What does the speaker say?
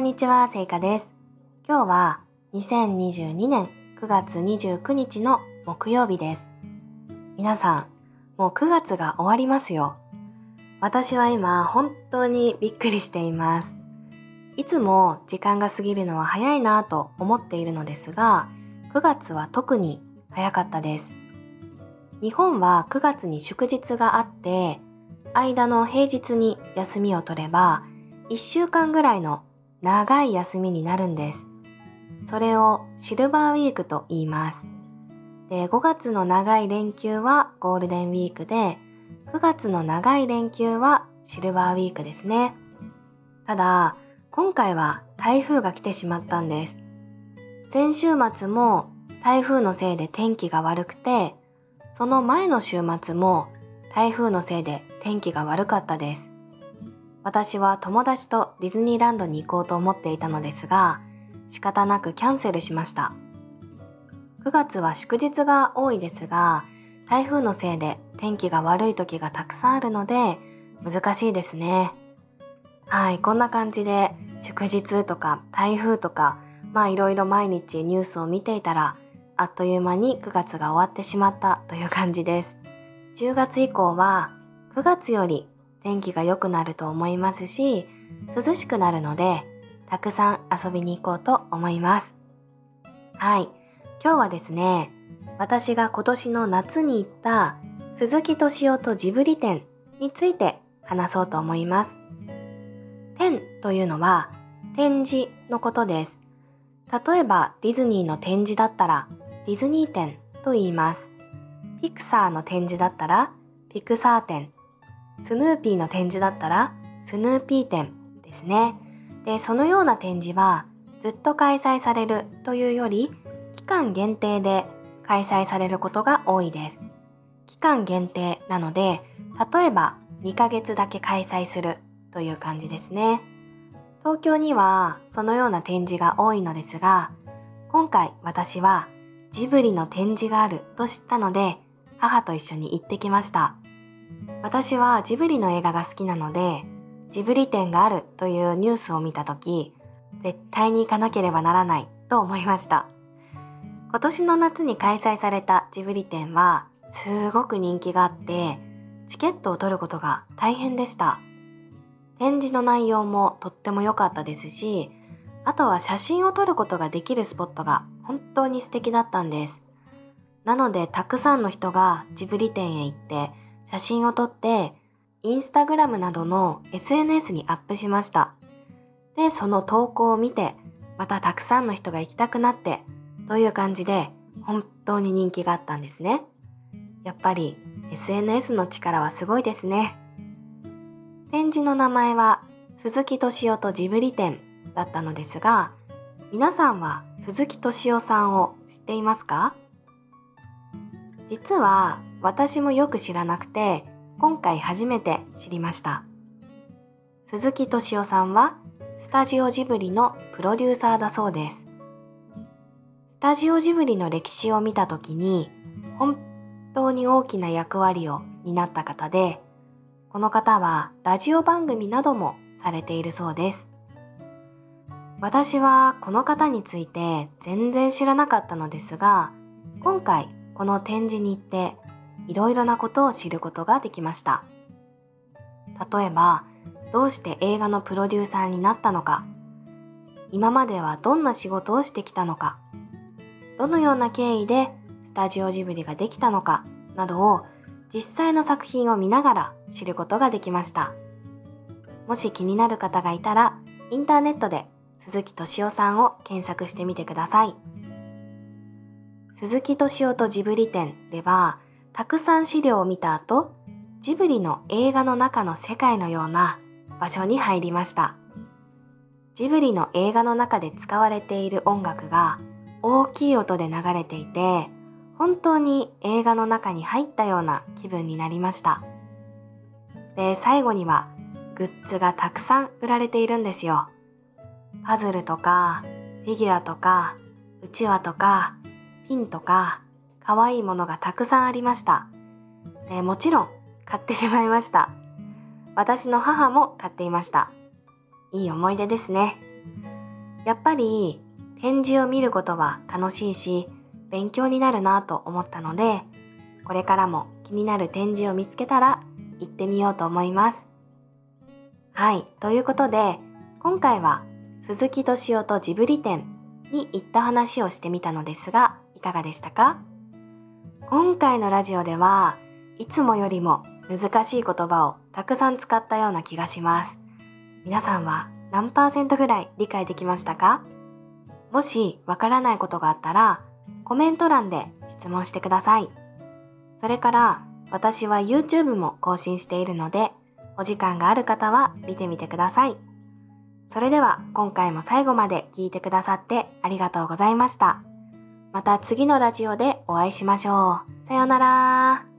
んにちは、せいかです。今日は2022年9月29日の木曜日です。皆さん、もう9月が終わりますよ。私は今、本当にびっくりしています。いつも時間が過ぎるのは早いなぁと思っているのですが、9月は特に早かったです。日本は9月に祝日があって、間の平日に休みを取れば、1週間ぐらいの長い休みになるんです。それをシルバーウィークと言います。で、5月の長い連休はゴールデンウィークで、9月の長い連休はシルバーウィークですね。ただ、今回は台風が来てしまったんです。先週末も台風のせいで天気が悪くて、その前の週末も台風のせいで天気が悪かったです。私は友達とディズニーランドに行こうと思っていたのですが、仕方なくキャンセルしました。9月は祝日が多いですが、台風のせいで天気が悪い時がたくさんあるので、難しいですね。はい、こんな感じで祝日とか台風とか、まあいろいろ毎日ニュースを見ていたら、あっという間に9月が終わってしまったという感じです。10月以降は9月より天気が良くなると思いますし、涼しくなるので、たくさん遊びに行こうと思います。はい。今日はですね、私が今年の夏に行った鈴木敏夫とジブリ展について話そうと思います。展というのは展示のことです。例えばディズニーの展示だったらディズニー展と言います。ピクサーの展示だったらピクサー展スヌーピーの展示だったらスヌーピー展ですね。で、そのような展示はずっと開催されるというより期間限定で開催されることが多いです。期間限定なので、例えば2ヶ月だけ開催するという感じですね。東京にはそのような展示が多いのですが、今回私はジブリの展示があると知ったので、母と一緒に行ってきました。私はジブリの映画が好きなので、ジブリ展があるというニュースを見たとき、絶対に行かなければならないと思いました。今年の夏に開催されたジブリ展はすごく人気があって、チケットを取ることが大変でした。展示の内容もとっても良かったですし、あとは写真を撮ることができるスポットが本当に素敵だったんです。なのでたくさんの人がジブリ展へ行って写真を撮ってインスタグラムなどの SNS にアップしました。で、その投稿を見て、またたくさんの人が行きたくなって、という感じで本当に人気があったんですね。やっぱり SNS の力はすごいですね。展示の名前は鈴木敏夫とジブリ展だったのですが、皆さんは鈴木敏夫さんを知っていますか？実は私もよく知らなくて今回初めて知りました。鈴木敏夫さんはスタジオジブリのプロデューサーだそうです。スタジオジブリの歴史を見た時に本当に大きな役割を担った方でこの方はラジオ番組などもされているそうです。私はこの方について全然知らなかったのですが今回この展示に行っていろいろなことを知ることができました。例えばどうして映画のプロデューサーになったのか。今まではどんな仕事をしてきたのか。どのような経緯でスタジオジブリができたのか。などを実際の作品を見ながら知ることができました。もし気になる方がいたらインターネットで鈴木敏夫さんを検索してみてください。鈴木敏夫とジブリ展ではたくさん資料を見た後、ジブリの映画の中の世界のような場所に入りました。ジブリの映画の中で使われている音楽が大きい音で流れていて、本当に映画の中に入ったような気分になりました。で、最後にはグッズがたくさん売られているんですよ。パズルとか、フィギュアとか、うちわとか、ピンとか、可愛いものがたくさんありました。でもちろん買ってしまいました。私の母も買っていました。いい思い出ですね。やっぱり展示を見ることは楽しいし勉強になるなと思ったのでこれからも気になる展示を見つけたら行ってみようと思いますはいということで今回は鈴木敏夫とジブリ展に行った話をしてみたのですがいかがでしたか？今回のラジオではいつもよりも難しい言葉をたくさん使ったような気がします。皆さんは何パーセントぐらい理解できましたか？もしわからないことがあったらコメント欄で質問してください。それから私は YouTube も更新しているのでお時間がある方は見てみてください。それでは今回も最後まで聞いてくださってありがとうございました。また次のラジオでお会いしましょう。さようなら。